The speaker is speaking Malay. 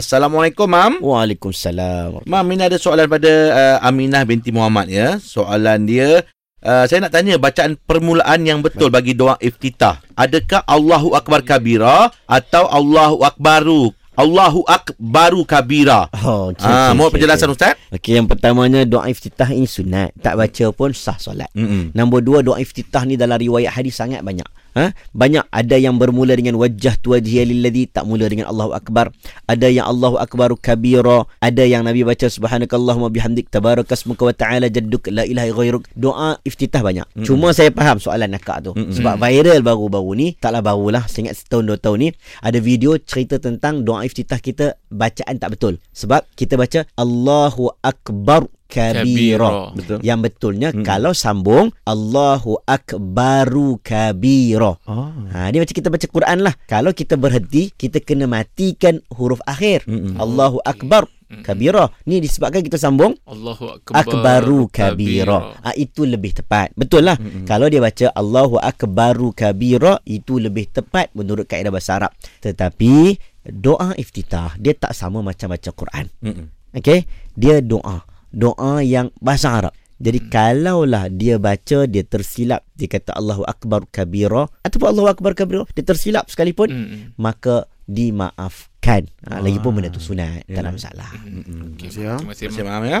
Assalamualaikum Mam. Waalaikumsalam. Mam, ini ada soalan pada uh, Aminah binti Muhammad ya. Soalan dia Uh, saya nak tanya bacaan permulaan yang betul bagi doa iftitah. Adakah Allahu Akbar kabira atau Allahu Akbaru? Allahu Akbaru kabira. Oh, okay, Ah, okay, mau okay, penjelasan okay. Ustaz? Okey, yang pertamanya doa iftitah ini sunat. Tak baca pun sah solat. Mm-mm. Nombor dua, doa iftitah ni dalam riwayat hadis sangat banyak. Ha? Banyak ada yang bermula dengan wajah tu wajhiya lilladhi tak mula dengan Allahu Akbar. Ada yang Allahu Akbaru kabira. Ada yang Nabi baca subhanakallahumma bihamdik tabarakasmuka wa ta'ala jadduk la ilaha ghairuk. Doa iftitah banyak. Mm-mm. Cuma saya faham soalan nakak tu. Mm-mm. Sebab viral baru-baru ni, taklah barulah, saya ingat setahun dua tahun ni, ada video cerita tentang doa iftitah kita bacaan tak betul. Sebab kita baca Allahu Akbar kabira. Betul. Yang betulnya Mm-mm. kalau sambung Allahu akbaru kabira. Oh. Ha dia macam kita baca Quran lah. Kalau kita berhenti, kita kena matikan huruf akhir. Mm-mm. Allahu akbar Mm-mm. kabira. Ni disebabkan kita sambung Allahu akbar. akbaru kabira. Ah itu lebih tepat. Betul lah. Mm-mm. Kalau dia baca Allahu akbaru kabira itu lebih tepat menurut kaedah bahasa Arab. Tetapi doa iftitah dia tak sama macam baca Quran. Mm-mm. Okey, dia doa. Doa yang bahasa Arab. Jadi hmm. kalaulah dia baca dia tersilap dia kata Allahu akbar kabira ataupun Allahu akbar kabira dia tersilap sekalipun Mm-mm. maka dimaafkan. Ha, Ah. lagipun benda tu sunat, tak ada Ya. masalah. Mm-mm. Okey. Terima kasih, Terima kasih. Terima kasih Mam ya.